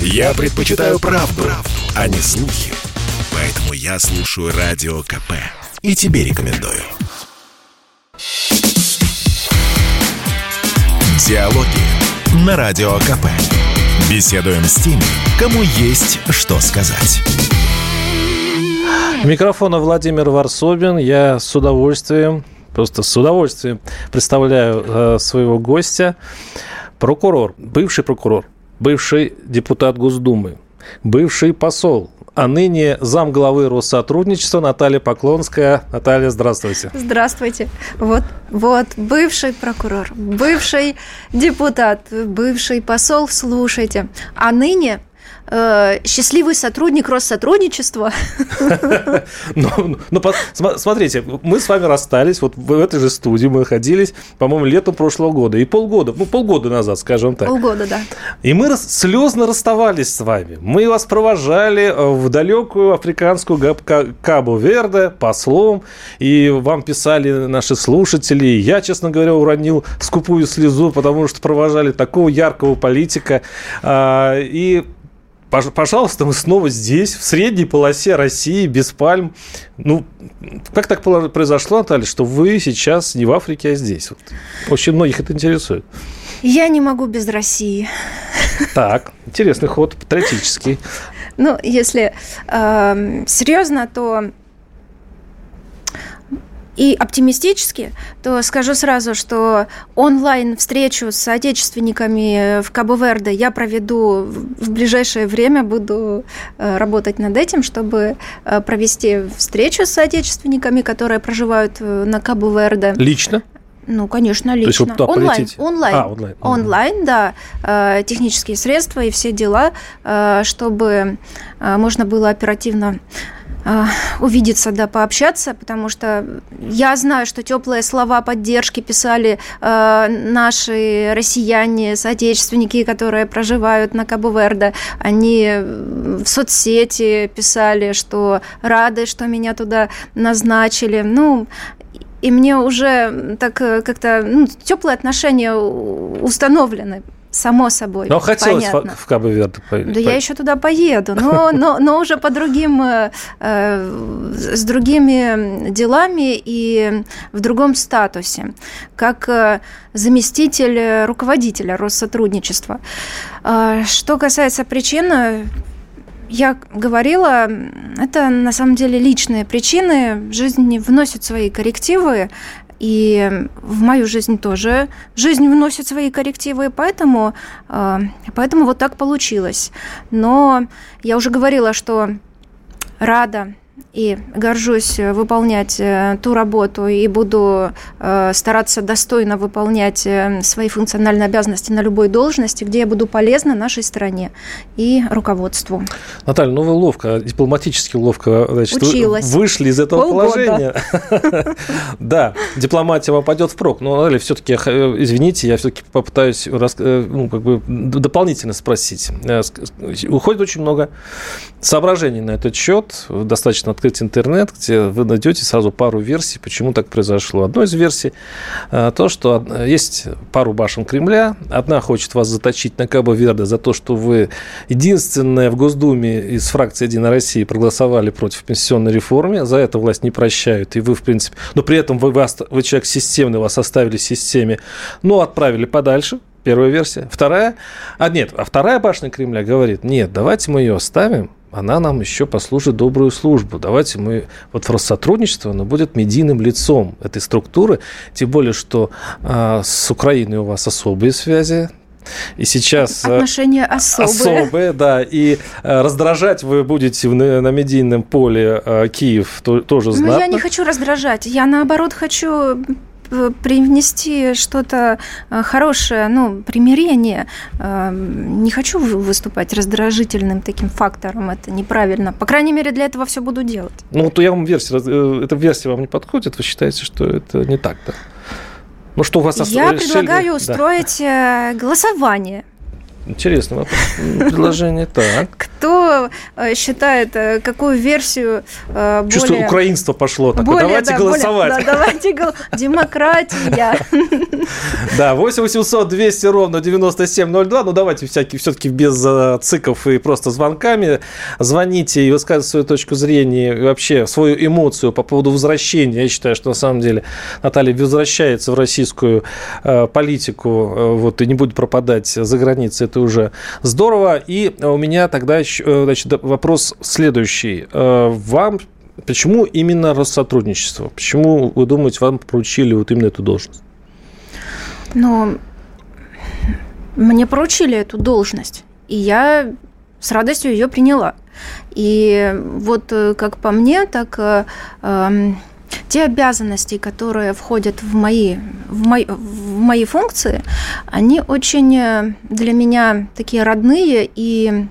Я предпочитаю правду, правду, а не слухи. Поэтому я слушаю Радио КП. И тебе рекомендую. Диалоги на Радио КП. Беседуем с теми, кому есть что сказать. Микрофона Владимир Варсобин. Я с удовольствием, просто с удовольствием представляю э, своего гостя. Прокурор, бывший прокурор, бывший депутат Госдумы, бывший посол, а ныне зам главы Россотрудничества Наталья Поклонская. Наталья, здравствуйте. Здравствуйте. Вот, вот, бывший прокурор, бывший депутат, бывший посол, слушайте. А ныне э, счастливый сотрудник Россотрудничества. Ну, смотрите, мы с вами расстались, вот в этой же студии мы находились, по-моему, летом прошлого года, и полгода, ну, полгода назад, скажем так. Полгода, да. И мы слезно расставались с вами. Мы вас провожали э, в далекую африканскую Кабо-Верде послом, и вам писали наши слушатели, я, честно говоря, уронил скупую слезу, потому что провожали такого яркого политика, а, и Пожалуйста, мы снова здесь, в средней полосе России, без пальм. Ну, как так произошло, Наталья, что вы сейчас не в Африке, а здесь? Вот. Очень многих это интересует. Я не могу без России. Так, интересный ход, патриотический. Ну, если э, серьезно, то и оптимистически, то скажу сразу, что онлайн-встречу с соотечественниками в Кабо-Верде я проведу в ближайшее время, буду э, работать над этим, чтобы э, провести встречу с соотечественниками, которые проживают э, на Кабо-Верде. Лично? Ну, конечно, лично. То есть вы онлайн, онлайн, а, онлайн, онлайн, да, технические средства и все дела, чтобы можно было оперативно увидеться, да, пообщаться, потому что я знаю, что теплые слова поддержки писали э, наши россияне, соотечественники, которые проживают на Кабо-Верде. Они в соцсети писали, что рады, что меня туда назначили. Ну, и мне уже так э, как-то ну, теплые отношения установлены само собой. Но хотелось понятно. в, в Кабо-Верде поехать. Да я еще туда поеду, но, но, но уже по другим, э, с другими делами и в другом статусе, как э, заместитель руководителя Россотрудничества. Э, что касается причин, я говорила, это на самом деле личные причины. Жизнь вносит свои коррективы. И в мою жизнь тоже жизнь вносит свои коррективы, поэтому, э, поэтому вот так получилось. Но я уже говорила, что рада и горжусь э, выполнять э, ту работу и буду э, стараться достойно выполнять свои функциональные обязанности на любой должности, где я буду полезна нашей стране и руководству. Наталья, ну вы ловко, дипломатически ловко значит, Училась. вышли из этого Полгода. положения. Да, дипломатия вам пойдет впрок. Но, Наталья, все-таки, извините, я все-таки попытаюсь ну, дополнительно спросить. Уходит очень много соображений на этот счет, достаточно открыто открыть интернет, где вы найдете сразу пару версий, почему так произошло. Одной из версий э, то, что есть пару башен Кремля. Одна хочет вас заточить на Кабо-Верде за то, что вы единственная в Госдуме из фракции «Единая Россия» проголосовали против пенсионной реформы. За это власть не прощают. И вы, в принципе... Но при этом вы, вы человек системный, вас оставили в системе, но отправили подальше, Первая версия. Вторая, а нет, а вторая башня Кремля говорит, нет, давайте мы ее оставим, она нам еще послужит добрую службу. Давайте мы, вот в Россотрудничество, оно будет медийным лицом этой структуры, тем более, что э, с Украиной у вас особые связи, и сейчас... Э, Отношения особые. Особые, да. И э, раздражать вы будете на медийном поле Киев тоже знатно. Ну, я не хочу раздражать. Я, наоборот, хочу привнести что-то э, хорошее, ну, примирение. Э, не хочу выступать раздражительным таким фактором, это неправильно. По крайней мере, для этого все буду делать. Ну, то я вам версию, э, эта версия вам не подходит, вы считаете, что это не так, да? Ну, что у вас Я решили... предлагаю устроить да. голосование. Интересное предложение. Так. Кто кто считает, какую версию более... Чувствую, украинство пошло. Так, более, давайте да, голосовать. Более, да, давайте голосовать. Демократия. Да, 8 800 200 ровно 9702. Ну, давайте всякие, все-таки без циков и просто звонками. Звоните и высказывайте свою точку зрения, и вообще свою эмоцию по поводу возвращения. Я считаю, что на самом деле Наталья возвращается в российскую э, политику э, вот, и не будет пропадать за границей. Это уже здорово. И у меня тогда э, значит, вопрос следующий. Э, вам Почему именно Россотрудничество? Почему, вы думаете, вам поручили вот именно эту должность? Ну, мне поручили эту должность, и я с радостью ее приняла. И вот э, как по мне, так э, э, те обязанности, которые входят в мои, в, мои, в мои функции, они очень э, для меня такие родные и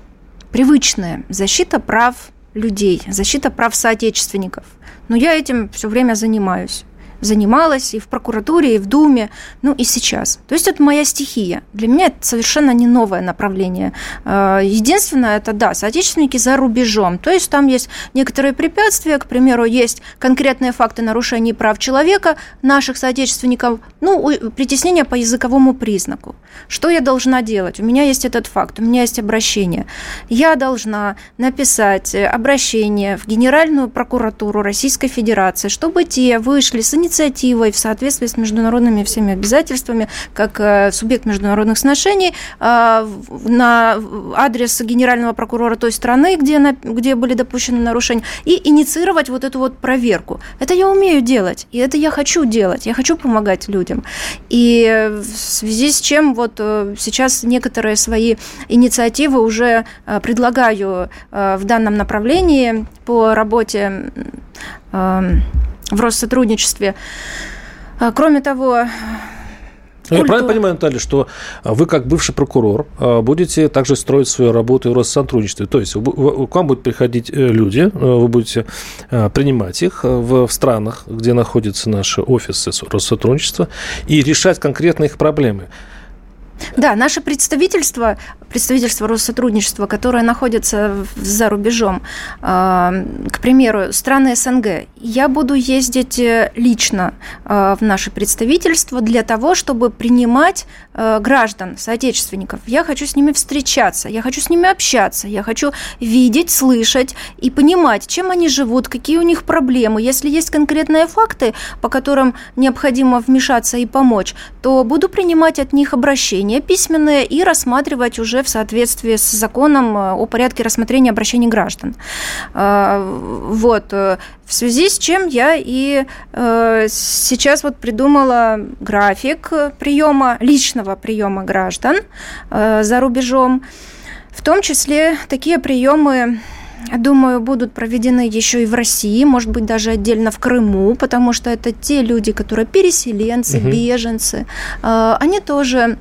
привычные. Защита прав людей, защита прав соотечественников. Но я этим все время занимаюсь занималась и в прокуратуре, и в Думе, ну и сейчас. То есть это моя стихия. Для меня это совершенно не новое направление. А, единственное, это, да, соотечественники за рубежом. То есть там есть некоторые препятствия, к примеру, есть конкретные факты нарушений прав человека наших соотечественников, ну, притеснение по языковому признаку. Что я должна делать? У меня есть этот факт, у меня есть обращение. Я должна написать обращение в Генеральную прокуратуру Российской Федерации, чтобы те вышли с инициативой в соответствии с международными всеми обязательствами, как э, субъект международных сношений, э, на адрес генерального прокурора той страны, где, на, где были допущены нарушения, и инициировать вот эту вот проверку. Это я умею делать, и это я хочу делать, я хочу помогать людям. И в связи с чем вот э, сейчас некоторые свои инициативы уже предлагаю в данном направлении по работе в Россотрудничестве. А, кроме того, ну, я правильно понимаю, Наталья, что вы, как бывший прокурор, а, будете также строить свою работу в Россотрудничестве? То есть к вам будут приходить э, люди, э, вы будете э, принимать их в странах, где находятся наши офисы Россотрудничества, и решать конкретные их проблемы. Да, наше представительство, представительство Россотрудничества, которое находится за рубежом, а, к примеру, страны СНГ, я буду ездить э, лично а, в наше представительство для того, чтобы принимать э, граждан, соотечественников. Я хочу с ними встречаться, я хочу с ними общаться, я хочу видеть, слышать и понимать, чем они живут, какие у них проблемы. Если есть конкретные факты, по которым необходимо вмешаться и помочь, то буду принимать от них обращения обращения письменные и рассматривать уже в соответствии с законом э, о порядке рассмотрения обращений граждан. Э, вот. Э, в связи с чем я и сейчас вот придумала график приема, личного приема граждан за рубежом. В том числе такие приемы Думаю, будут проведены еще и в России, может быть, даже отдельно в Крыму, потому что это те люди, которые переселенцы, угу. беженцы. Они тоже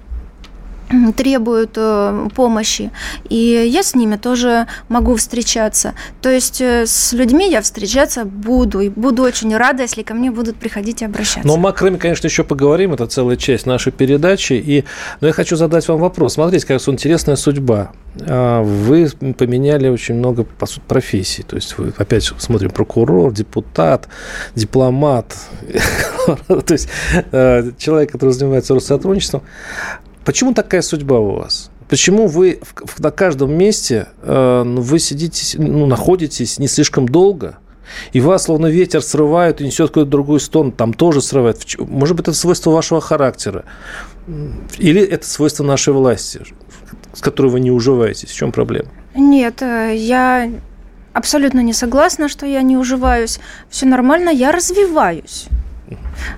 требуют э, помощи, и я с ними тоже могу встречаться. То есть э, с людьми я встречаться буду, и буду очень рада, если ко мне будут приходить и обращаться. Ну, о Крыме, конечно, еще поговорим, это целая часть нашей передачи, и... но я хочу задать вам вопрос. Смотрите, какая интересная судьба. А, вы поменяли очень много по сути, профессий, то есть вы опять смотрим прокурор, депутат, дипломат, то есть э, человек, который занимается Россотрудничеством. Почему такая судьба у вас? Почему вы в, на каждом месте э, ну, вы сидите, ну, находитесь не слишком долго, и вас словно ветер срывает и несет какую-то другую сторону, там тоже срывает. Может быть, это свойство вашего характера. Или это свойство нашей власти, с которой вы не уживаетесь. В чем проблема? Нет, э, я абсолютно не согласна, что я не уживаюсь. Все нормально, я развиваюсь.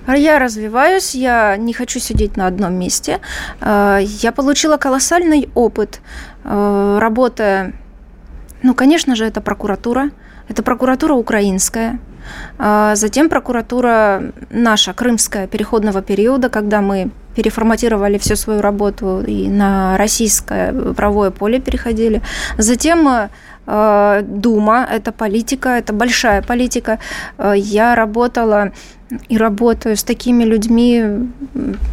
Я развиваюсь, я не хочу сидеть на одном месте. Э, я получила колоссальный опыт, э, работая, ну, конечно же, это прокуратура, это прокуратура украинская, э, затем прокуратура наша, крымская, переходного периода, когда мы переформатировали всю свою работу и на российское правовое поле переходили. Затем Дума, это политика, это большая политика. Я работала и работаю с такими людьми,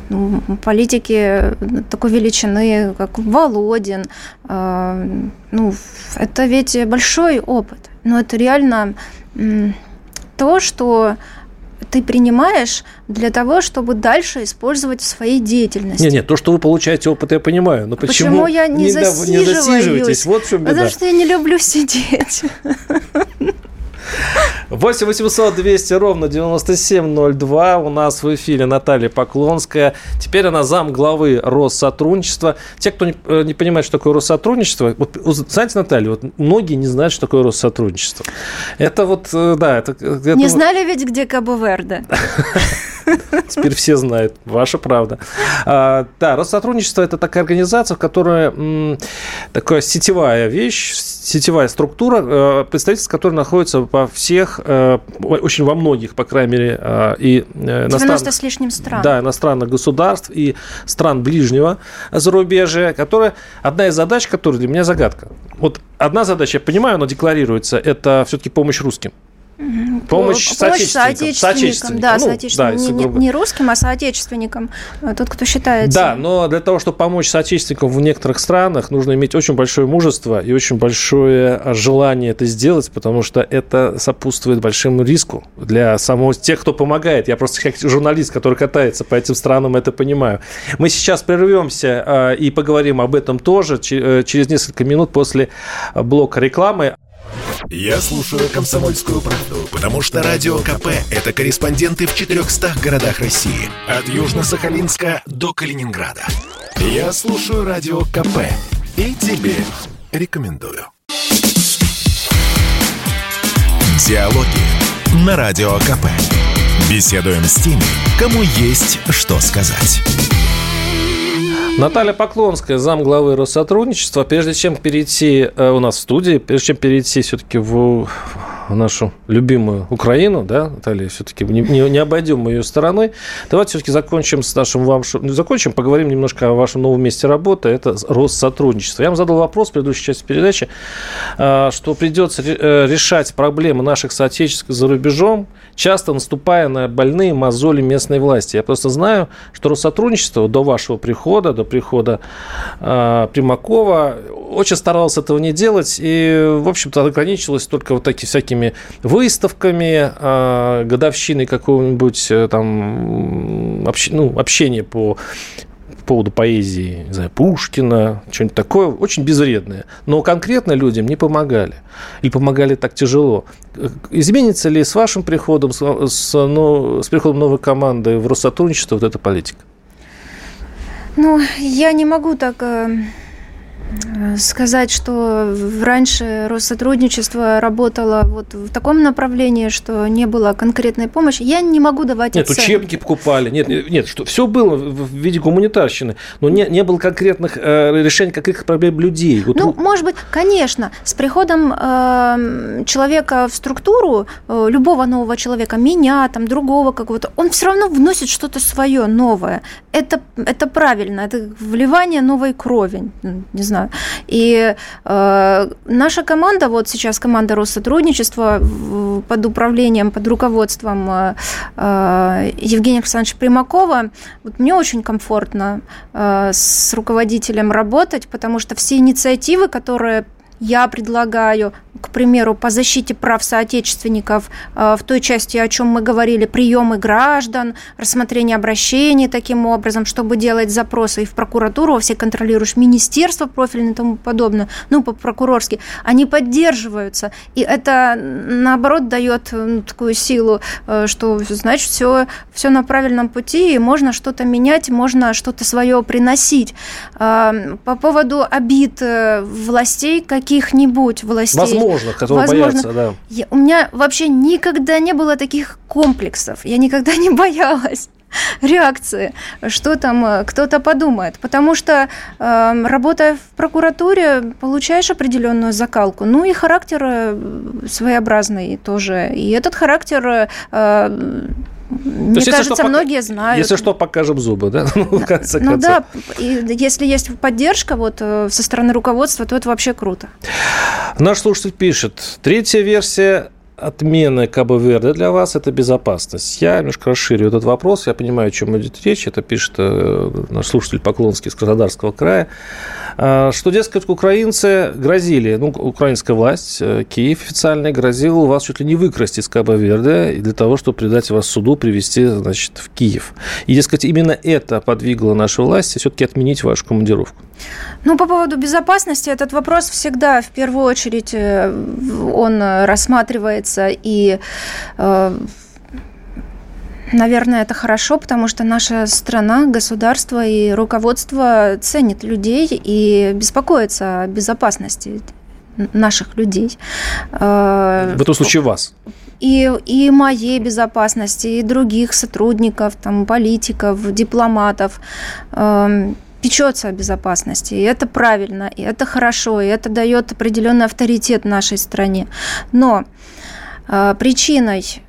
ну, политики такой величины, как Володин. Э, ну, это ведь большой опыт. Но это реально то, что ты принимаешь для того, чтобы дальше использовать в своей деятельности. Нет, нет, то, что вы получаете опыт, я понимаю. Но почему, почему я не, не, засиживаюсь? не засиживаетесь? Вот в чем беда. Потому что я не люблю сидеть. 8 800 200 ровно 9702. У нас в эфире Наталья Поклонская. Теперь она зам главы Россотрудничества. Те, кто не, э, не понимает, что такое Россотрудничество, вот, знаете, Наталья, вот многие не знают, что такое Россотрудничество. Это вот, э, да, это... Не знали ведь, где Кабо-Верде? Теперь все знают. Ваша правда. А, да, Россотрудничество – это такая организация, в которой такая сетевая вещь, сетевая структура, э, представительство которой находится во всех, э, очень во многих, по крайней мере, э, и иностранных... с лишним стран. Да, иностранных государств и стран ближнего зарубежья, которая... Одна из задач, которая для меня загадка. Вот одна задача, я понимаю, она декларируется, это все-таки помощь русским. Помощь, помощь соотечественникам. соотечественникам. Да, ну, соотечественникам. Да, не, не русским, а соотечественникам. А тот, кто считается. Да, но для того, чтобы помочь соотечественникам в некоторых странах, нужно иметь очень большое мужество и очень большое желание это сделать, потому что это сопутствует большому риску для самого тех, кто помогает. Я просто как журналист, который катается по этим странам, это понимаю. Мы сейчас прервемся а, и поговорим об этом тоже э, через несколько минут после блока рекламы. Я слушаю «Комсомольскую правду», потому что «Радио КП» — это корреспонденты в 400 городах России. От Южно-Сахалинска до Калининграда. Я слушаю «Радио КП» и тебе рекомендую. Диалоги на Радио КП. Беседуем с теми, кому есть что сказать. Наталья Поклонская, зам главы Россотрудничества. Прежде чем перейти э, у нас в студии, прежде чем перейти все-таки в нашу любимую Украину, да, Наталья, все-таки не, не, не обойдем ее стороной. Давайте все-таки закончим с нашим вам, ну, закончим, поговорим немножко о вашем новом месте работы, это Россотрудничество. Я вам задал вопрос в предыдущей части передачи, а, что придется э, решать проблемы наших соотечественников за рубежом, часто наступая на больные мозоли местной власти. Я просто знаю, что Россотрудничество до вашего прихода, до прихода э, Примакова очень старался этого не делать и, в общем-то, ограничилось только вот такими всякими выставками, э, годовщиной какого-нибудь э, там общ, ну, общения по поводу поэзии, не знаю, Пушкина, что-нибудь такое, очень безвредное. Но конкретно людям не помогали. Или помогали так тяжело. Изменится ли с вашим приходом, с, с, ну, с приходом новой команды в Россотрудничество вот эта политика? Ну, я не могу так э, сказать, что раньше Россотрудничество работало вот в таком направлении, что не было конкретной помощи, я не могу давать Нет, оценки. учебники покупали, нет, нет, что все было в виде гуманитарщины, но не, не было конкретных э, решений каких проблем людей. Вот ну, может быть, конечно, с приходом э, человека в структуру, э, любого нового человека, меня, там, другого какого-то, он все равно вносит что-то свое новое. Это, это правильно, это вливание новой крови, не знаю, знаю. И э, наша команда, вот сейчас команда Россотрудничества под управлением, под руководством э, э, Евгения Александровича Примакова, вот мне очень комфортно э, с руководителем работать, потому что все инициативы, которые я предлагаю, к примеру, по защите прав соотечественников э, в той части, о чем мы говорили, приемы граждан, рассмотрение обращений таким образом, чтобы делать запросы и в прокуратуру, во все контролирующие министерства профильные и тому подобное, ну, по-прокурорски, они поддерживаются. И это, наоборот, дает такую силу, э, что, значит, все, все на правильном пути, и можно что-то менять, можно что-то свое приносить. Э, по поводу обид властей, каких-нибудь властей. Возможно, которые Возможно. боятся, да. Я, у меня вообще никогда не было таких комплексов. Я никогда не боялась реакции, что там э, кто-то подумает. Потому что, э, работая в прокуратуре, получаешь определенную закалку. Ну и характер э, своеобразный тоже. И этот характер э, мне есть, кажется, что, многие знают. Если что, покажем зубы, да? Ну, в конце ну да, и если есть поддержка вот э, со стороны руководства, то это вообще круто. Наш слушатель пишет, третья версия отмена КБ-Верде для вас – это безопасность? Я немножко расширю этот вопрос. Я понимаю, о чем идет речь. Это пишет э, наш слушатель Поклонский из Краснодарского края. А, что, дескать, украинцы грозили, ну, украинская власть, э, Киев официально грозил вас чуть ли не выкрасть из КБ-Верде для того, чтобы предать вас суду, привести, значит, в Киев. И, дескать, именно это подвигло наши власти все-таки отменить вашу командировку. Ну, по поводу безопасности, этот вопрос всегда, в первую очередь, э, он рассматривается и э, Наверное, это хорошо, потому что наша страна, государство и руководство ценит людей и беспокоится о безопасности наших людей. Э, в этом случае вас? И, и моей безопасности, и других сотрудников, там, политиков, дипломатов печется о безопасности. И это правильно, и это хорошо, и это дает определенный авторитет нашей стране. Но э, причиной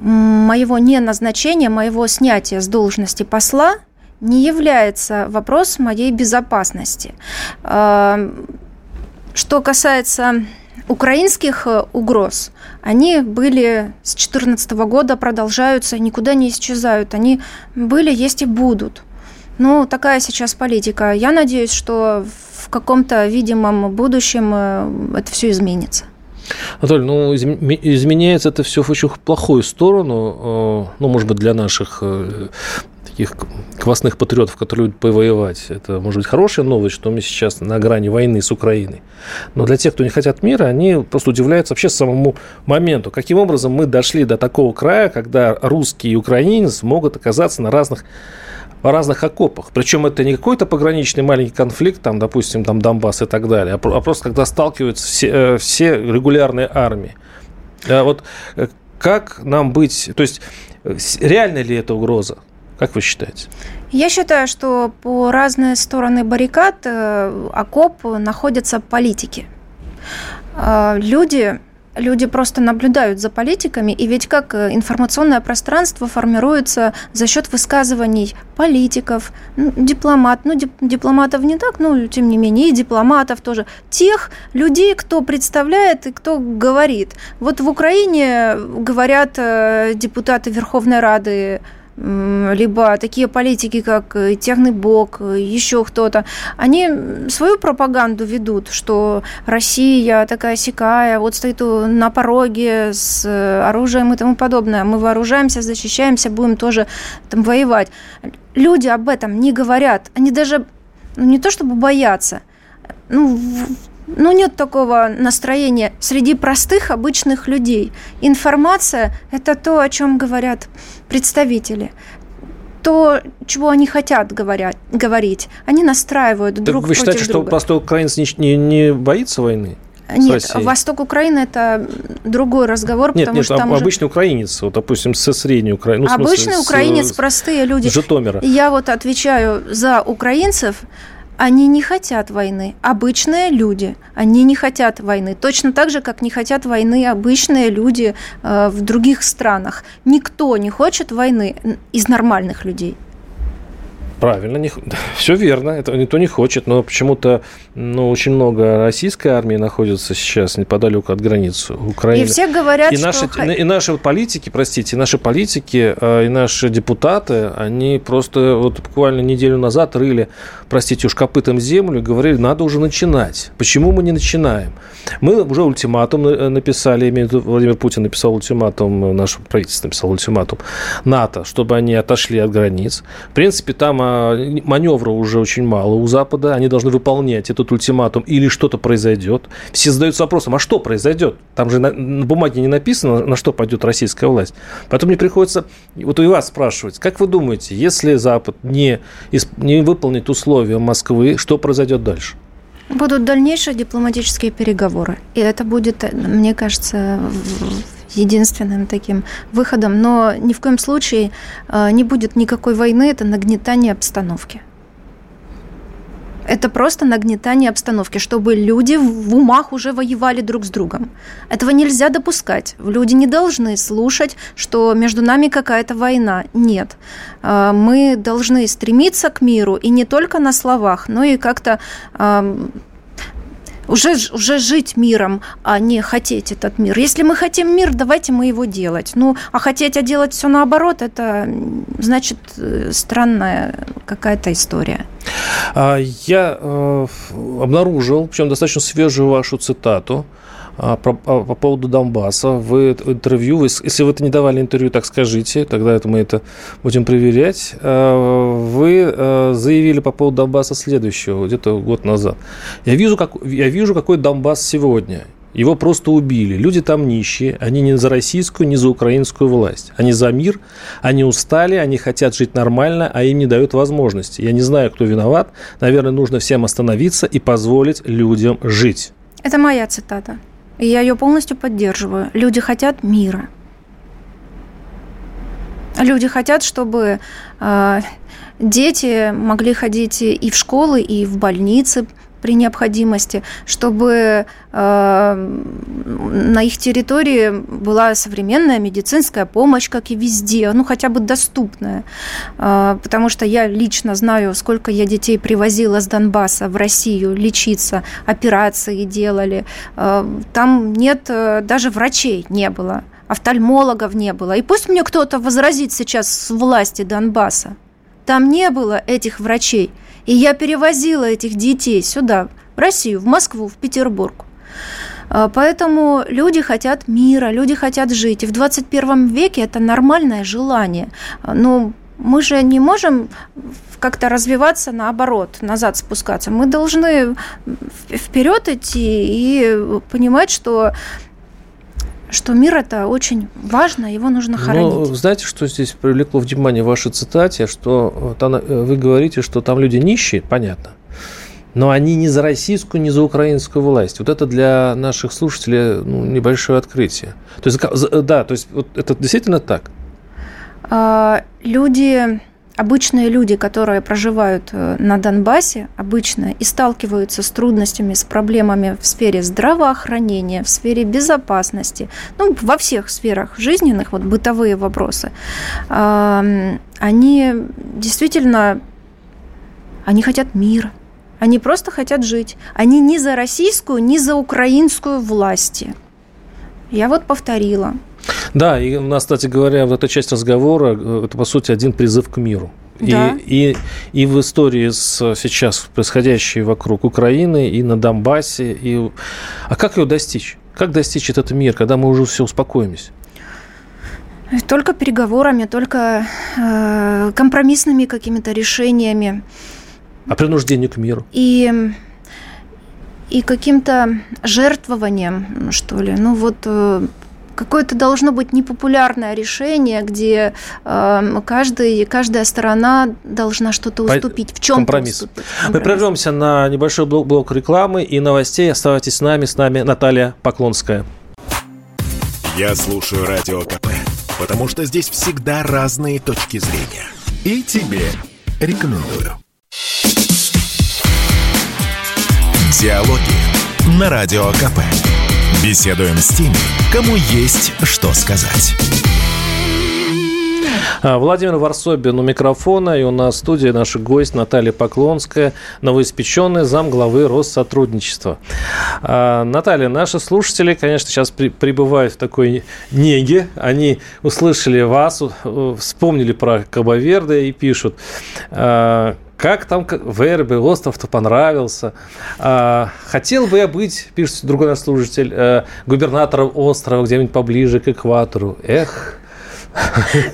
моего неназначения, моего снятия с должности посла не является вопрос моей безопасности. Э, что касается украинских э, угроз, они были с 2014 года, продолжаются, никуда не исчезают. Они были, есть и будут. Ну, такая сейчас политика. Я надеюсь, что в каком-то видимом будущем э, это все изменится. Анатолий, ну, изменяется это все в очень плохую сторону, э, ну, может быть, для наших э, таких квасных патриотов, которые любят повоевать. Это, может быть, хорошая новость, что мы сейчас на грани войны с Украиной. Но для тех, кто не хотят мира, они просто удивляются вообще самому моменту. Каким образом мы дошли до такого края, когда русский и украинец могут оказаться на разных в разных окопах. Причем это не какой-то пограничный маленький конфликт, там, допустим, там Донбасс и так далее, а, а просто когда сталкиваются все, э, все регулярные армии. А вот э, как нам быть, то есть реально ли это угроза? Как вы считаете? Я считаю, что по разные стороны баррикад э, окоп находятся политики. Люди люди просто наблюдают за политиками, и ведь как э, информационное пространство формируется за счет высказываний политиков, дипломат, ну, дипломатов не так, но тем не менее, и дипломатов тоже, тех людей, кто представляет и кто говорит. Вот в Украине говорят э, депутаты Верховной Рады либо такие политики, как э, Техный Бог, э, еще кто-то, они свою пропаганду ведут, что Россия такая сякая, вот стоит на пороге с э, оружием и тому подобное. Мы вооружаемся, защищаемся, будем тоже там воевать. Люди об этом не говорят. Они даже ну, не то чтобы боятся, ну, ну, нет такого настроения среди простых, обычных людей. Информация – это то, о чем говорят представители то, чего они хотят говорят, говорить. Они настраивают так друг вы считаете, друга. что простой украинец не, не, не боится войны? Нет, Восток Украины это другой разговор, нет, потому нет, что там обычный уже... украинец, вот, допустим, со средней Украины. Ну, обычный смысле, украинец, с, простые люди. Житомира. Я вот отвечаю за украинцев, они не хотят войны. Обычные люди, они не хотят войны. Точно так же, как не хотят войны обычные люди э, в других странах. Никто не хочет войны из нормальных людей. Правильно, не, все верно, это никто не хочет, но почему-то ну, очень много российской армии находится сейчас неподалеку от границы Украины. И все говорят, и наши, что... И наши политики, простите, и наши политики, э, и наши депутаты, они просто вот буквально неделю назад рыли, простите уж, копытом землю и говорили, надо уже начинать. Почему мы не начинаем? Мы уже ультиматум написали, Владимир Путин написал ультиматум, наше правительство написало ультиматум НАТО, чтобы они отошли от границ. В принципе, там маневра уже очень мало у Запада, они должны выполнять этот ультиматум или что-то произойдет. Все задаются вопросом, а что произойдет? Там же на, на бумаге не написано, на что пойдет российская власть. Поэтому мне приходится вот и вас спрашивать, как вы думаете, если Запад не, не выполнит условия Москвы, что произойдет дальше? Будут дальнейшие дипломатические переговоры. И это будет, мне кажется, единственным таким выходом. Но ни в коем случае э, не будет никакой войны, это нагнетание обстановки. Это просто нагнетание обстановки, чтобы люди в умах уже воевали друг с другом. Этого нельзя допускать. Люди не должны слушать, что между нами какая-то война. Нет. Э, мы должны стремиться к миру, и не только на словах, но и как-то уже, уже жить миром, а не хотеть этот мир. Если мы хотим мир, давайте мы его делать. Ну, а хотеть, а делать все наоборот, это значит э, странная какая-то история. А, я э, обнаружил, причем достаточно свежую вашу цитату, а, по, а, по поводу Донбасса. Вы интервью, вы, если вы это не давали интервью, так скажите, тогда это мы это будем проверять. А, вы заявили по поводу Донбасса следующего, где-то год назад. Я вижу, как, я вижу, какой Донбасс сегодня. Его просто убили. Люди там нищие. Они не за российскую, не за украинскую власть. Они за мир. Они устали. Они хотят жить нормально, а им не дают возможности. Я не знаю, кто виноват. Наверное, нужно всем остановиться и позволить людям жить. Это моя цитата. Я ее полностью поддерживаю. Люди хотят мира. Люди хотят, чтобы э, дети могли ходить и в школы, и в больницы при необходимости, чтобы э, на их территории была современная медицинская помощь, как и везде, ну хотя бы доступная. Э, потому что я лично знаю, сколько я детей привозила с Донбасса в Россию лечиться, операции делали. Э, там нет, э, даже врачей не было, офтальмологов не было. И пусть мне кто-то возразит сейчас с власти Донбасса. Там не было этих врачей. И я перевозила этих детей сюда, в Россию, в Москву, в Петербург. А, поэтому люди хотят мира, люди хотят жить. И в 21 веке это нормальное желание. А, Но ну, мы же не можем как-то развиваться наоборот, назад спускаться. Мы должны вперед идти и понимать, что что мир это очень важно, его нужно ну, хоронить. Ну, знаете, что здесь привлекло внимание в вашей цитате, что там, э, вы говорите, что там люди нищие, понятно, но они не за российскую, не за украинскую власть. Вот это для наших слушателей ну, небольшое открытие. То есть, да, то есть вот это действительно так? А, люди обычные люди, которые проживают э, на Донбассе, обычно и сталкиваются с трудностями, с проблемами в сфере здравоохранения, в сфере безопасности, ну, во всех сферах жизненных, вот бытовые вопросы, они действительно, они хотят мира, они просто хотят жить. Они ни за российскую, ни за украинскую власти. Я вот повторила. Да, и у нас, кстати говоря, в этой части разговора э, это, по сути, один призыв к миру. Да. И, и, и в истории с сейчас происходящей вокруг Украины, и на Донбассе. И... А как ее достичь? Как достичь этот мир, когда мы уже все успокоимся? Только переговорами, только э, компромиссными какими-то решениями. А принуждение к миру? И и каким-то жертвованием, что ли. Ну вот э, какое-то должно быть непопулярное решение, где э, каждый, каждая сторона должна что-то уступить, в чем компромисс. Уступить. компромисс. Мы прервемся на небольшой блок, блок рекламы и новостей. Оставайтесь с нами, с нами Наталья Поклонская. Я слушаю Радио КП, потому что здесь всегда разные точки зрения. И тебе рекомендую. Диалоги на Радио КП. Беседуем с теми, кому есть что сказать. А, Владимир Варсобин у микрофона, и у нас в студии наш гость Наталья Поклонская, новоиспеченный зам главы Россотрудничества. А, Наталья, наши слушатели, конечно, сейчас пребывают в такой неге. Они услышали вас, вспомнили про Кабаверде и пишут а, как там Вербе, остров-то понравился. А, хотел бы я быть, пишет другой наш служитель, э, губернатором острова где-нибудь поближе к экватору. Эх.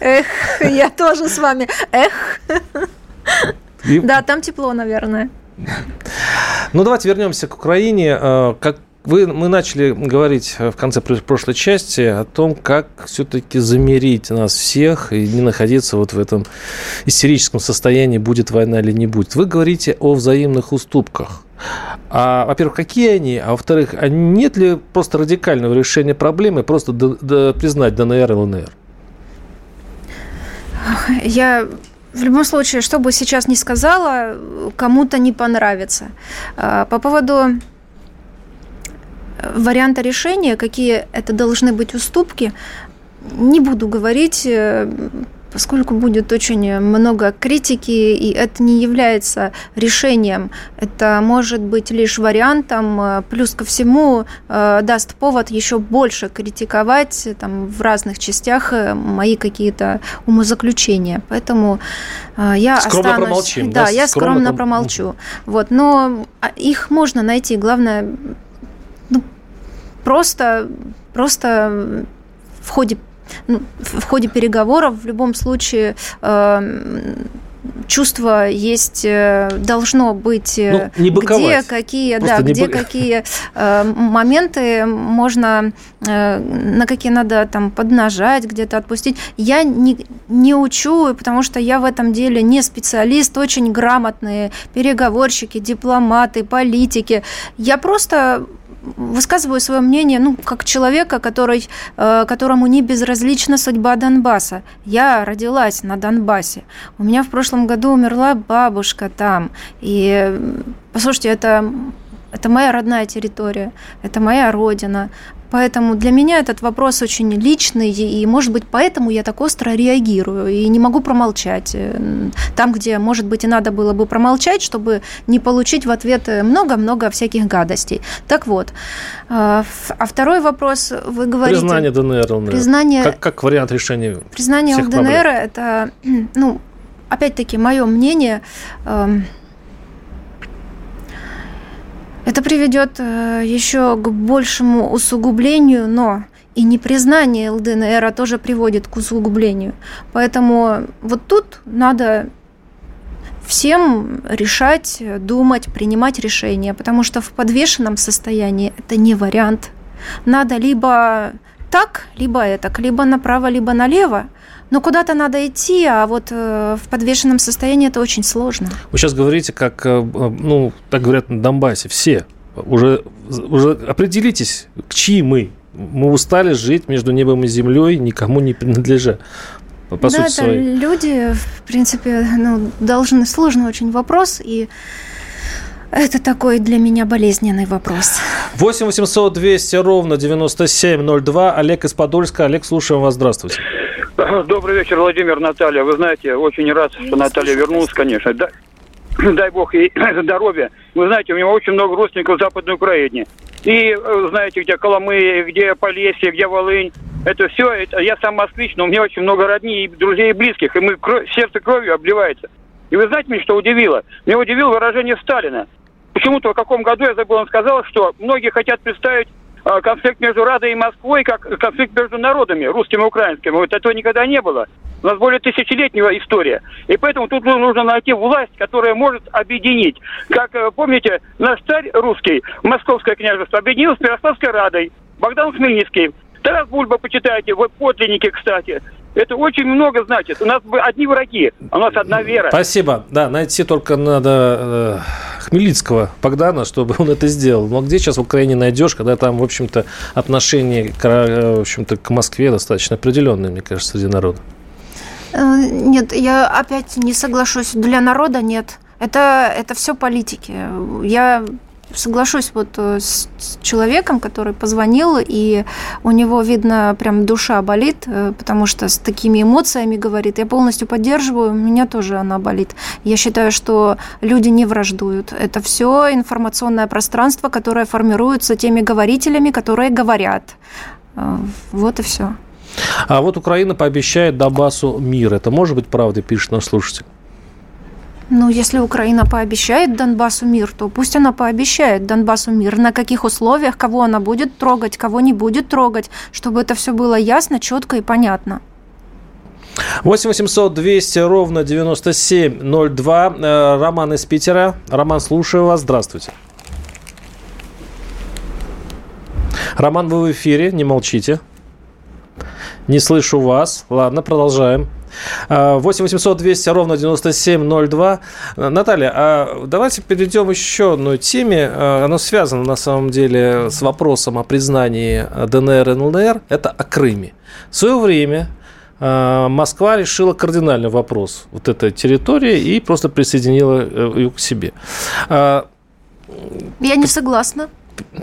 Эх, я тоже с вами. Эх. И... Да, там тепло, наверное. Ну, давайте вернемся к Украине. Э, как вы, мы начали говорить в конце прошлой части о том, как все-таки замерить нас всех и не находиться вот в этом истерическом состоянии, будет война или не будет. Вы говорите о взаимных уступках. А, во-первых, какие они? А во-вторых, а нет ли просто радикального решения проблемы, просто до, до, признать ДНР и ЛНР? Я в любом случае, что бы сейчас ни сказала, кому-то не понравится. А, по поводу варианта решения, какие это должны быть уступки, не буду говорить, э, поскольку будет очень много критики, и это не является решением, это может быть лишь вариантом, плюс ко всему даст повод еще больше критиковать там, в разных частях мои какие-то умозаключения. Поэтому я скромно останусь... промолчим. Да, да я скромно, скромно промолчу. Вот, но а, их можно найти. Главное, просто, просто в ходе ну, в ходе переговоров в любом случае э, чувство есть, э, должно быть, э, ну, не где какие, да, где б... какие э, моменты можно, э, на какие надо там поднажать, где-то отпустить. Я не, не учу, потому что я в этом деле не специалист, очень грамотные переговорщики, дипломаты, политики. Я просто высказываю свое мнение, ну, как человека, который, э, которому не безразлична судьба Донбасса. Я родилась на Донбассе. У меня в прошлом году умерла бабушка там. И, послушайте, это это моя родная территория, это моя родина. Поэтому для меня этот вопрос очень личный, и, может быть, поэтому я так остро реагирую и не могу промолчать. Э, там, где, может быть, и надо было бы промолчать, чтобы не получить в ответ много-много всяких гадостей. Так вот, э, а второй вопрос, вы говорите... Признание ДНР, ЛНР. Признание... Как, как вариант решения Признание всех ЛДНР, это, ну, опять-таки, мое мнение... Эм, это приведет э, еще к большему усугублению, но и непризнание ЛДНР тоже приводит к усугублению. Поэтому вот тут надо всем решать, думать, принимать решения, потому что в подвешенном состоянии это не вариант. Надо либо так, либо это, либо направо, либо налево. Но куда-то надо идти, а вот э, в подвешенном состоянии это очень сложно. Вы сейчас говорите, как, э, ну, так говорят на Донбассе, все. Уже, уже определитесь, к чьи мы. Мы устали жить между небом и землей, никому не принадлежа. По да, сути это своей. люди, в принципе, ну, должны... Сложный очень вопрос, и это такой для меня болезненный вопрос. 8 800 200 ровно 9702. Олег из Подольска. Олег, слушаем вас. Здравствуйте. Добрый вечер, Владимир, Наталья. Вы знаете, очень рад, что Наталья вернулась, конечно. Да, дай бог ей здоровья. Вы знаете, у него очень много родственников в Западной Украине. И э, знаете, где Коломы, где Полесье, где Волынь. Это все, это, я сам москвич, но у меня очень много родней, друзей и близких, и мы кровь, сердце кровью обливается. И вы знаете, меня что удивило? Меня удивило выражение Сталина. Почему-то в каком году, я забыл, он сказал, что многие хотят представить конфликт между Радой и Москвой как конфликт между народами, русским и украинским. Вот этого никогда не было. У нас более тысячелетняя история. И поэтому тут нужно найти власть, которая может объединить. Как, э, помните, наш царь русский, Московское княжество, объединил с Ярославской Радой, Богдан Хмельницкий. Тарас Бульба, почитайте, вот подлинники, кстати. Это очень много значит. У нас одни враги, а у нас одна вера. Спасибо. Да, найти только надо э, Хмельницкого Богдана, чтобы он это сделал. Но где сейчас в Украине найдешь, когда там, в общем-то, отношение к, э, в общем-то, к Москве достаточно определенное, мне кажется, среди народа? Э, нет, я опять не соглашусь. Для народа нет. Это, это все политики. Я соглашусь вот э, с человеком, который позвонил, и у него, видно, прям душа болит, э, потому что с такими эмоциями говорит. Я полностью поддерживаю, у меня тоже она болит. Я считаю, что люди не враждуют. Это все информационное пространство, которое формируется теми говорителями, которые говорят. Э, вот и все. А вот Украина пообещает Донбассу мир. Это может быть правдой, пишет наш слушатель? Ну, если Украина пообещает Донбассу мир, то пусть она пообещает Донбассу мир. На каких условиях, кого она будет трогать, кого не будет трогать, чтобы это все было ясно, четко и понятно. 8 800 200 ровно 9702. Э, Роман из Питера. Роман, слушаю вас. Здравствуйте. Роман, вы в эфире, не молчите. Не слышу вас. Ладно, продолжаем. 8 800 200 ровно 9702. Наталья, а давайте перейдем еще одной теме. А, оно связано на самом деле с вопросом о признании ДНР и ЛНР. Это о Крыме. В свое время а, Москва решила кардинальный вопрос вот этой территории и просто присоединила э, ее к себе. А, Я не согласна.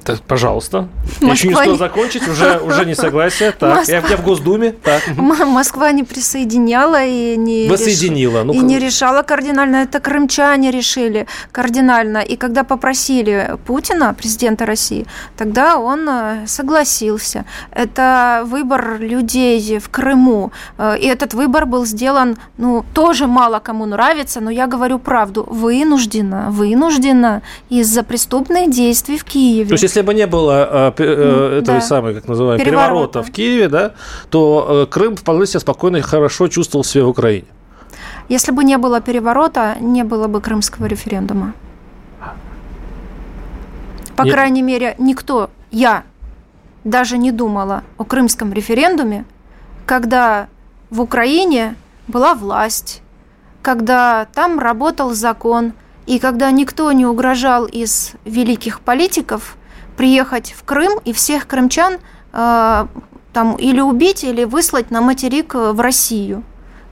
Так, пожалуйста. Москва я еще не успел закончить, уже, уже не согласие. Так, Москва... я, я в Госдуме. Так. Москва не присоединяла и не, Воссоединила. Реш... Ну, и не решала кардинально. Это крымчане решили кардинально. И когда попросили Путина, президента России, тогда он э, согласился. Это выбор людей в Крыму. Э, и этот выбор был сделан, ну, тоже мало кому нравится, но я говорю правду. Вынужденно, вынужденно из-за преступных действий в Киеве. То есть, если бы не было а, э, этого да. самого, как называемого, переворота. переворота в Киеве, да, то э, Крым вполне себе спокойно и хорошо чувствовал себя в Украине. Если бы не было переворота, не было бы крымского референдума. По Нет. крайней мере, никто, я даже не думала о крымском референдуме, когда в Украине была власть, когда там работал закон, и когда никто не угрожал из великих политиков приехать в Крым и всех крымчан э, там или убить, или выслать на материк э, в Россию.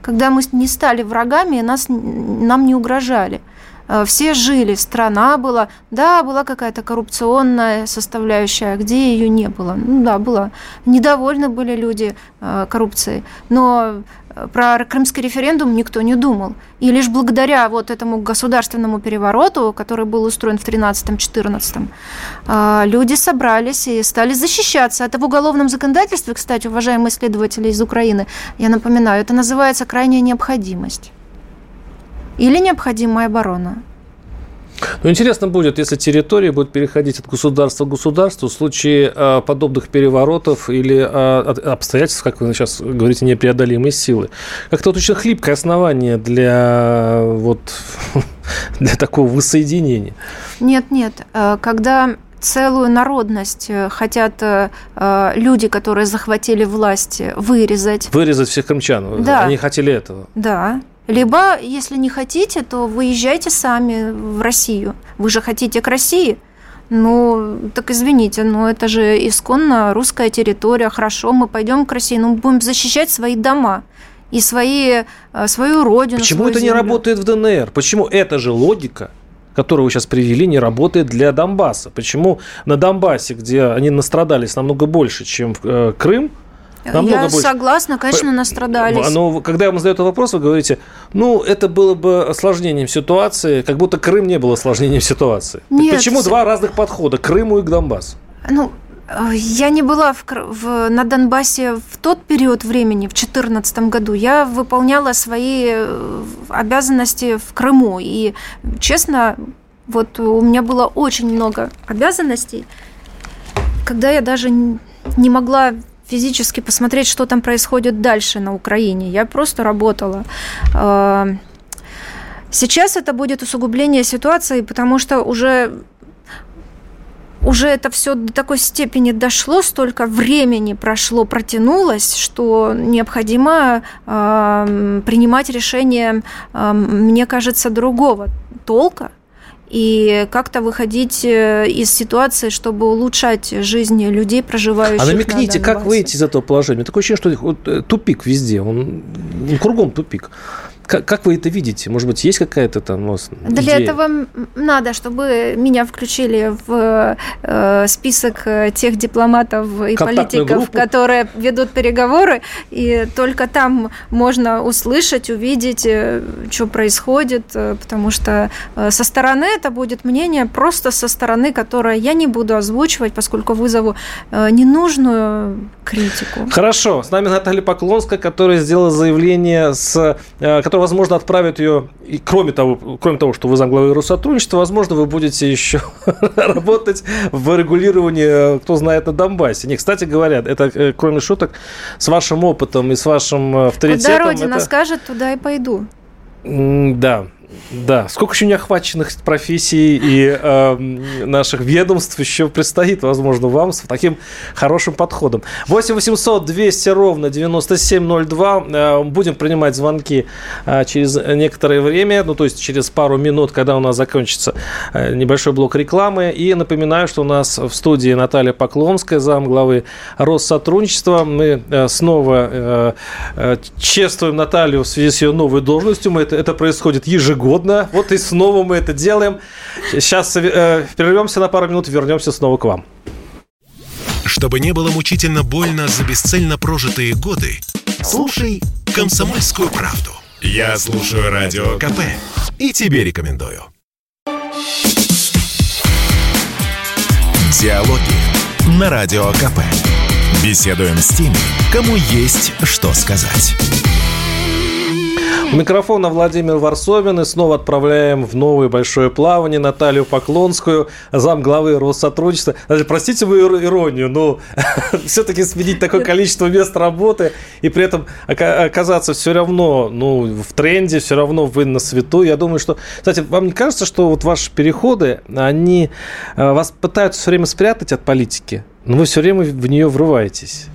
Когда мы не стали врагами, нас, нам не угрожали. Э, все жили, страна была. Да, была какая-то коррупционная составляющая, где ее не было. Ну да, была. Недовольны были люди э, коррупцией. Но про крымский референдум никто не думал. И лишь благодаря вот этому государственному перевороту, который был устроен в 13-14, а, люди собрались и стали защищаться. Это в уголовном законодательстве, кстати, уважаемые исследователи из Украины, я напоминаю, это называется крайняя необходимость или необходимая оборона. Ну, интересно будет, если территория будет переходить от государства к государству в случае э, подобных переворотов или э, обстоятельств, как вы сейчас говорите, непреодолимой силы. Как-то вот очень хлипкое основание для, вот, для такого воссоединения. Нет, нет. Э, когда целую народность э, хотят э, люди, которые захватили власть, вырезать. Вырезать всех крымчан. Да. Они хотели этого. Да. Либо, если не хотите, то выезжайте сами в Россию. Вы же хотите к России. Ну, так извините, но это же исконно русская территория. Хорошо, мы пойдем к России, но мы будем защищать свои дома и свои, э, свою родину. Почему это землю. не работает в ДНР? Почему эта же логика которую вы сейчас привели, не работает для Донбасса. Почему на Донбассе, где они настрадались намного больше, чем в э, Крым, Намного я больше. согласна, конечно, настрадались. Но когда я вам задаю этот вопрос, вы говорите, ну, это было бы осложнением ситуации, как будто Крым не был осложнением ситуации. Нет. Почему два разных подхода к Крыму и к Донбассу? Ну, э, я не была в, в, на Донбассе в тот период времени, в 2014 году. Я выполняла свои э, обязанности в Крыму. И, честно, вот у меня было очень много обязанностей, когда я даже не могла физически посмотреть, что там происходит дальше на Украине. Я просто работала. А, сейчас это будет усугубление ситуации, потому что уже уже это все до такой степени дошло, столько времени прошло, протянулось, что необходимо э, принимать решение, э, мне кажется, другого толка, и как-то выходить э, из ситуации, чтобы улучшать жизнь людей, проживающих А намекните, на как выйти из этого положения? Такое ощущение, что э, тупик везде, он кругом тупик. Как, как вы это видите? Может быть, есть какая-то там у вас Для идея? этого надо, чтобы меня включили в э, список э, тех дипломатов и политиков, группу. которые ведут переговоры, и только там можно услышать, увидеть, э, что происходит, потому что со стороны это будет мнение просто со стороны, которое я не буду озвучивать, поскольку вызову ненужную критику. Хорошо. С нами Наталья Поклонская, которая сделала заявление, с, которое возможно, отправят ее, и кроме того, кроме того, что вы замглавы Россотрудничества, возможно, вы будете еще работать в регулировании, кто знает, на Донбассе. Не, кстати говоря, это, э, кроме шуток, с вашим опытом и с вашим авторитетом... Куда Родина это... скажет, туда и пойду. Да, да, сколько еще неохваченных профессий и э, наших ведомств еще предстоит, возможно, вам с таким хорошим подходом. 8 800 200 ровно 9702. Э, будем принимать звонки э, через некоторое время, ну, то есть через пару минут, когда у нас закончится э, небольшой блок рекламы. И напоминаю, что у нас в студии Наталья Поклонская, зам главы Россотрудничества. Мы э, снова чествуем Наталью в связи с ее новой должностью. Это, это происходит ежегодно угодно. Вот и снова мы это делаем. Сейчас э, прервемся на пару минут, вернемся снова к вам. Чтобы не было мучительно больно за бесцельно прожитые годы, слушай «Комсомольскую правду». Я слушаю Радио КП и тебе рекомендую. Диалоги на Радио КП. Беседуем с теми, кому есть что сказать. У микрофона Владимир Варсовин. И снова отправляем в новое большое плавание Наталью Поклонскую, зам главы Россотрудничества. Простите мою иронию, но все-таки сменить такое количество мест работы и при этом оказаться все равно ну, в тренде, все равно вы на свету. Я думаю, что... Кстати, вам не кажется, что вот ваши переходы, они э, вас пытаются все время спрятать от политики, но вы все время в нее врываетесь?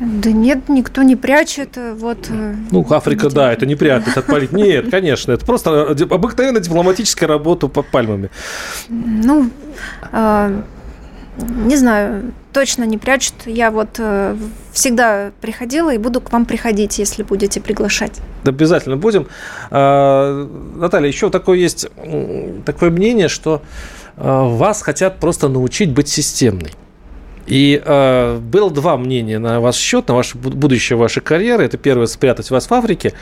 Да нет, никто не прячет. Вот. Э, ну, Африка, да, это не прятать от политики. Нет, конечно, это просто обыкновенная дипломатическая работа под пальмами. Ну, э, не знаю, точно не прячут. Я вот э, всегда приходила и буду к вам приходить, если будете приглашать. Да, обязательно будем. Э, Наталья, еще такое есть такое мнение, что э, вас хотят просто научить быть системной. И э, было два мнения на ваш счет, на ваше будущее вашей карьеры. Это первое, спрятать вас в Африке,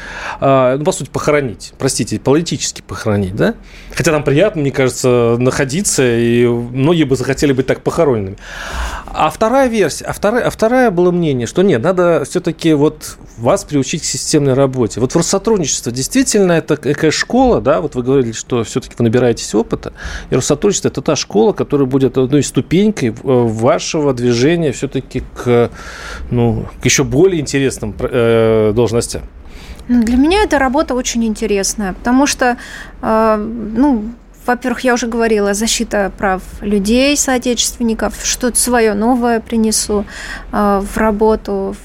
э, ну, по сути, похоронить, простите, политически похоронить, да? Хотя нам приятно, мне кажется, находиться, и многие бы захотели быть так похороненными. А вторая версия, а вторая, а вторая было мнение, что нет, надо все-таки вот вас приучить к системной работе. Вот Россотрудничество действительно это такая школа, да, вот вы говорили, что все-таки вы набираетесь опыта, и Россотрудничество это та школа, которая будет одной ступенькой э, вашего движения все-таки к, ну, к еще более интересным э, должностям. Ну, для меня эта работа очень интересная, потому что, э, ну, во-первых, я уже говорила, защита прав людей, соотечественников, что-то свое новое принесу э, в работу,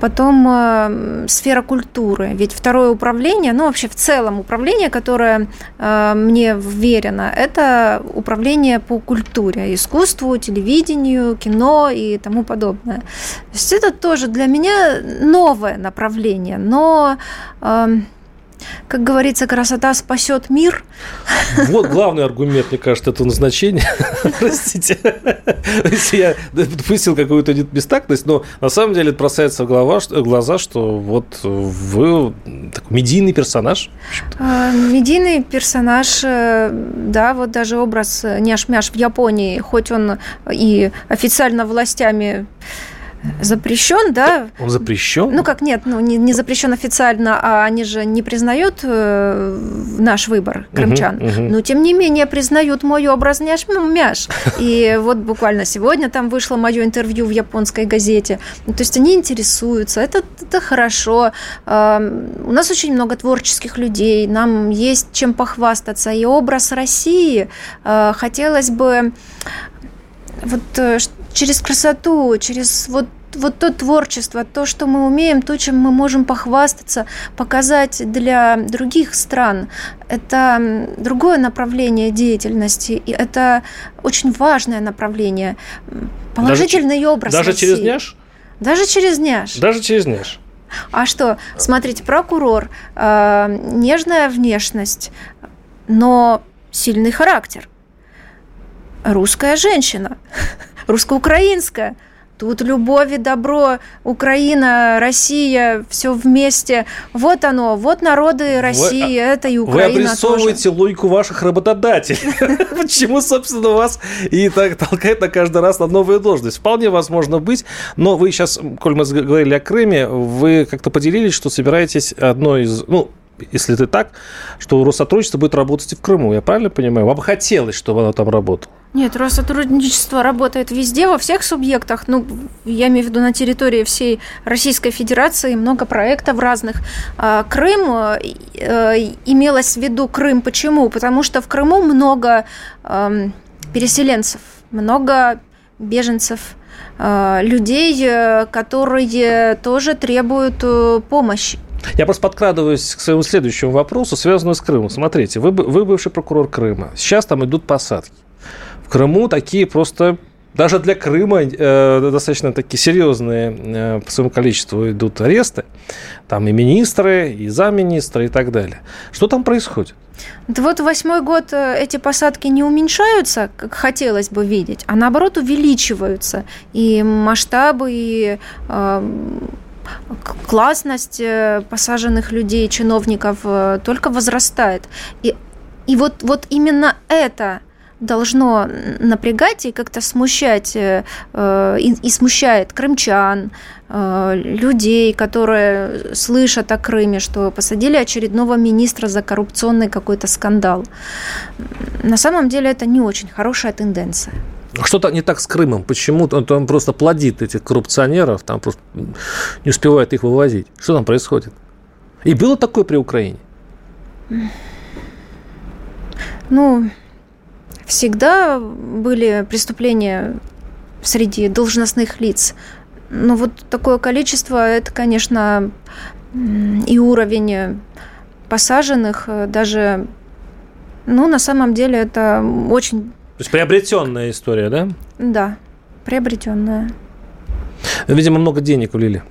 Потом э, сфера культуры. Ведь второе управление, ну вообще в целом управление, которое э, мне вверено, это управление по культуре, искусству, телевидению, кино и тому подобное. То есть это тоже для меня новое направление, но э, как говорится, красота спасет мир. Вот главный аргумент, мне кажется, этого назначения. Простите. Если я допустил какую-то бестактность, но на самом деле это бросается в глаза, что вот вы такой медийный персонаж. А, медийный персонаж, э, да, вот даже образ Няш-Мяш в Японии, хоть он и официально властями запрещен, да? Он запрещен? Ну как нет, ну не, не запрещен официально, а они же не признают э, наш выбор крымчан. Угу, угу. Но тем не менее признают мой образ няш мяш. И вот буквально сегодня там вышло мое интервью в японской газете. Ну, то есть они интересуются, это, это хорошо. Э, у нас очень много творческих людей, нам есть чем похвастаться. И образ России э, хотелось бы вот э, через красоту, через вот вот то творчество, то, что мы умеем, то, чем мы можем похвастаться, показать для других стран, это другое направление деятельности, и это очень важное направление. Положительный даже, образ Даже России. через няш? Даже через няш. Даже через няш. А что, смотрите, прокурор, э, нежная внешность, но сильный характер. Русская женщина русско-украинская. Тут любовь и добро, Украина, Россия, все вместе. Вот оно, вот народы России, вы, это и Украина Вы обрисовываете тоже. логику ваших работодателей. Почему, собственно, вас и так толкает на каждый раз на новую должность? Вполне возможно быть, но вы сейчас, коль мы говорили о Крыме, вы как-то поделились, что собираетесь одной из, ну, если это так, что Россотрудничество будет работать и в Крыму. Я правильно понимаю? Вам хотелось, чтобы оно там работало? Нет, Россотрудничество работает везде, во всех субъектах. Ну, я имею в виду на территории всей Российской Федерации много проектов разных. А, Крым э, имелось в виду Крым. Почему? Потому что в Крыму много эм, переселенцев, много беженцев, э, людей, э, которые тоже требуют помощи. Я просто подкрадываюсь к своему следующему вопросу, связанному с Крымом. Смотрите, вы, вы бывший прокурор Крыма. Сейчас там идут посадки. Крыму такие просто даже для Крыма э, достаточно такие серьезные э, по своему количеству идут аресты. Там и министры, и замминистры и так далее. Что там происходит? Да вот восьмой год э, эти посадки не уменьшаются, как хотелось бы видеть, а наоборот увеличиваются. И масштабы, и э, классность э, посаженных людей, чиновников э, только возрастает. И, и вот, вот именно это должно напрягать и как-то смущать, э, и, и смущает крымчан, э, людей, которые слышат о Крыме, что посадили очередного министра за коррупционный какой-то скандал. На самом деле это не очень хорошая тенденция. Что-то не так с Крымом. Почему он там просто плодит этих коррупционеров, там просто не успевает их вывозить. Что там происходит? И было такое при Украине? Ну, всегда были преступления среди должностных лиц. Но вот такое количество, это, конечно, и уровень посаженных, э, даже, ну, на самом деле, это очень... То есть приобретенная история, да? Да, приобретенная. Видимо, много денег влили.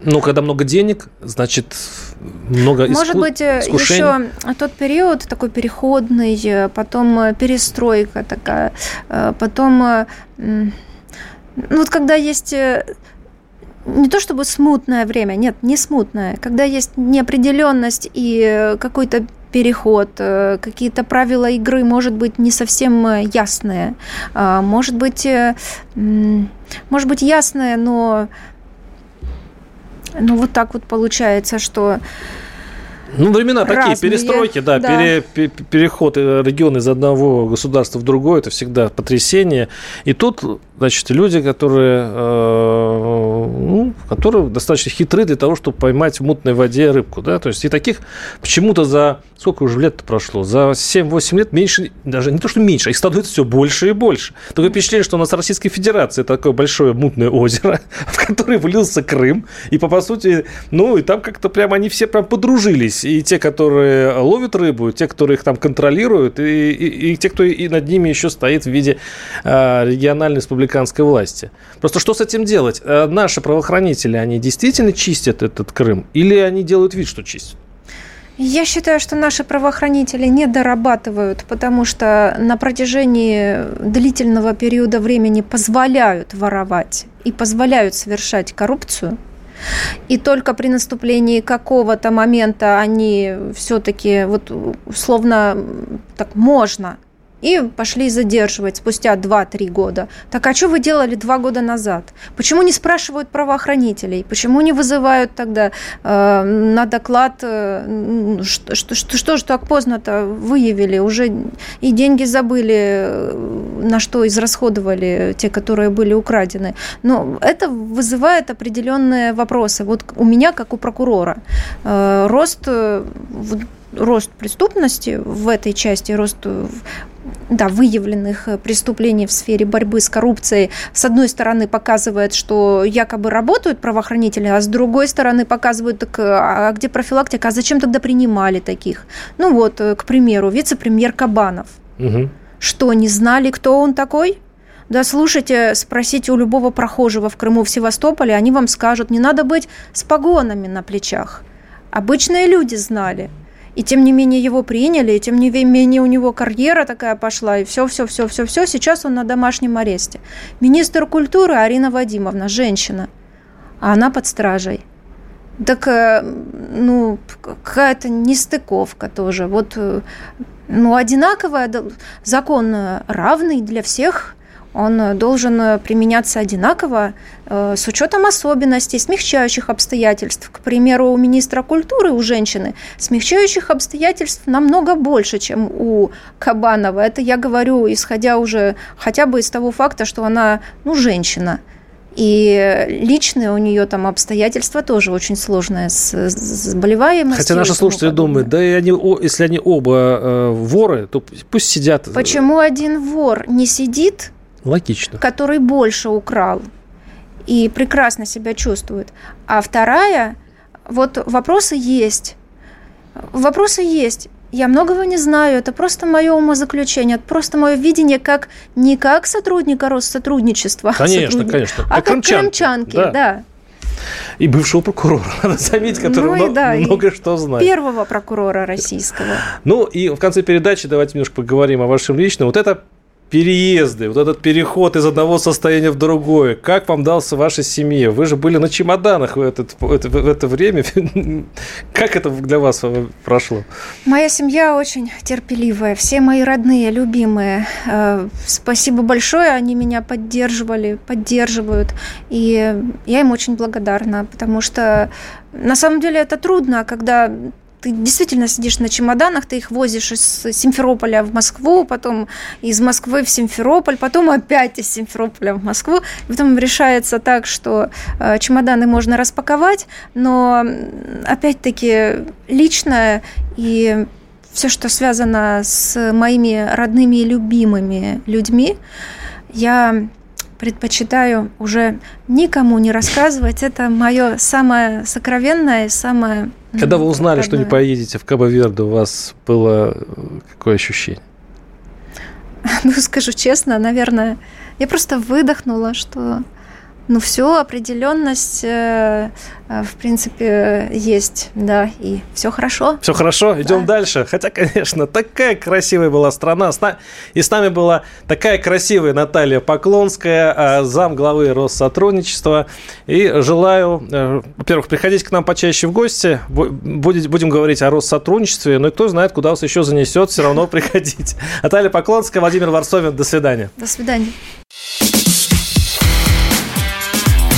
Ну, когда много денег, значит, много иску... Может быть, э, искушений. еще тот период такой переходный, э, потом э, перестройка такая, потом... Ну, вот когда есть не то чтобы смутное время, нет, не смутное, когда есть неопределенность и какой-то переход, какие-то правила игры, может быть, не совсем ясные, а, может быть, может быть, ясные, но ну, вот так вот получается, что ну, времена такие, перестройки, да, да. Пере, переход э, региона из одного государства в другое, это всегда потрясение. И тут, значит, люди, которые, э, ну, которые достаточно хитры для того, чтобы поймать в мутной воде рыбку, да, то есть и таких почему-то за, сколько уже лет прошло, за 7-8 лет меньше, даже не то, что меньше, а их становится все больше и больше. Такое впечатление, что у нас Российской Федерации такое большое мутное озеро, в которое влился Крым, и по, по сути, ну, и там как-то прям они все прям подружились и те, которые ловят рыбу, и те, которые их там контролируют, и, и, и те, кто и над ними еще стоит в виде э, региональной республиканской власти. Просто что с этим делать? Э, наши правоохранители, они действительно чистят этот Крым, или они делают вид, что чистят? Я считаю, что наши правоохранители не дорабатывают, потому что на протяжении длительного периода времени позволяют воровать и позволяют совершать коррупцию – и только при наступлении какого-то момента они все-таки вот условно так можно и пошли задерживать спустя 2-3 года. Так а что вы делали 2 года назад? Почему не спрашивают правоохранителей? Почему не вызывают тогда э, на доклад, э, что, что, что, что же так поздно-то выявили? Уже и деньги забыли, э, на что израсходовали те, которые были украдены. Но это вызывает определенные вопросы. Вот у меня, как у прокурора, э, рост э, рост преступности в этой части, рост да, выявленных э, преступлений в сфере борьбы с коррупцией, с одной стороны, показывает, что якобы работают правоохранители, а с другой стороны, показывают, так, а, а где профилактика, а зачем тогда принимали таких? Ну вот, э, к примеру, вице-премьер Кабанов. Угу. Что, не знали, кто он такой? Да, слушайте, спросите у любого прохожего в Крыму, в Севастополе, они вам скажут, не надо быть с погонами на плечах. Обычные люди знали – и тем не менее его приняли, и тем не менее у него карьера такая пошла, и все, все, все, все, все. Сейчас он на домашнем аресте. Министр культуры Арина Вадимовна, женщина, а она под стражей. Так, э, ну, какая-то нестыковка тоже. Вот, э, ну, одинаковая, закон равный для всех он э, должен э, применяться одинаково э, с учетом особенностей, смягчающих обстоятельств. К примеру, у министра культуры, у женщины, смягчающих обстоятельств намного больше, чем у Кабанова. Это я говорю, исходя уже хотя бы из того факта, что она, ну, женщина. И личные у нее там обстоятельства тоже очень сложные с заболеваемостью. Хотя наши слушатели думают, да и они, если они оба э, воры, то пусть сидят. Почему один вор не сидит Логично. Который больше украл и прекрасно себя чувствует. А вторая, вот вопросы есть. Вопросы есть. Я многого не знаю, это просто мое умозаключение, это просто мое видение как не как сотрудника Россотрудничества, а конечно, сотрудника, конечно. а как крымчанки, крымчанки да. да. И бывшего прокурора, надо заметить, который ну, много, да, много что знает. Первого прокурора российского. Ну и в конце передачи давайте немножко поговорим о вашем личном. Вот это переезды, вот этот переход из одного состояния в другое, как вам дался вашей семье? Вы же были на чемоданах в, этот, в, это, время. как это для вас прошло? Моя семья очень терпеливая, все мои родные, любимые. Э, спасибо большое, они меня поддерживали, поддерживают. И я им очень благодарна, потому что на самом деле это трудно, когда ты действительно сидишь на чемоданах, ты их возишь из Симферополя в Москву, потом из Москвы в Симферополь, потом опять из Симферополя в Москву. И потом решается так, что э, чемоданы можно распаковать, но опять-таки личное и все, что связано с моими родными и любимыми людьми, я предпочитаю уже никому не рассказывать. Это мое самое сокровенное, самое когда вы узнали, что не поедете в Кабо-Верде, у вас было э, какое ощущение? Ну, скажу честно, наверное, я просто выдохнула, что ну, все, определенность, э, э, в принципе, есть, да, и все хорошо. Все хорошо, идем да. дальше. Хотя, конечно, такая красивая была страна. И с нами была такая красивая Наталья Поклонская, э, зам главы Россотрудничества. И желаю, во-первых, приходить к нам почаще в гости. Будем говорить о Россотрудничестве. Ну и кто знает, куда вас еще занесет, все равно приходить. Наталья Поклонская, Владимир Варсовин. До свидания. До свидания.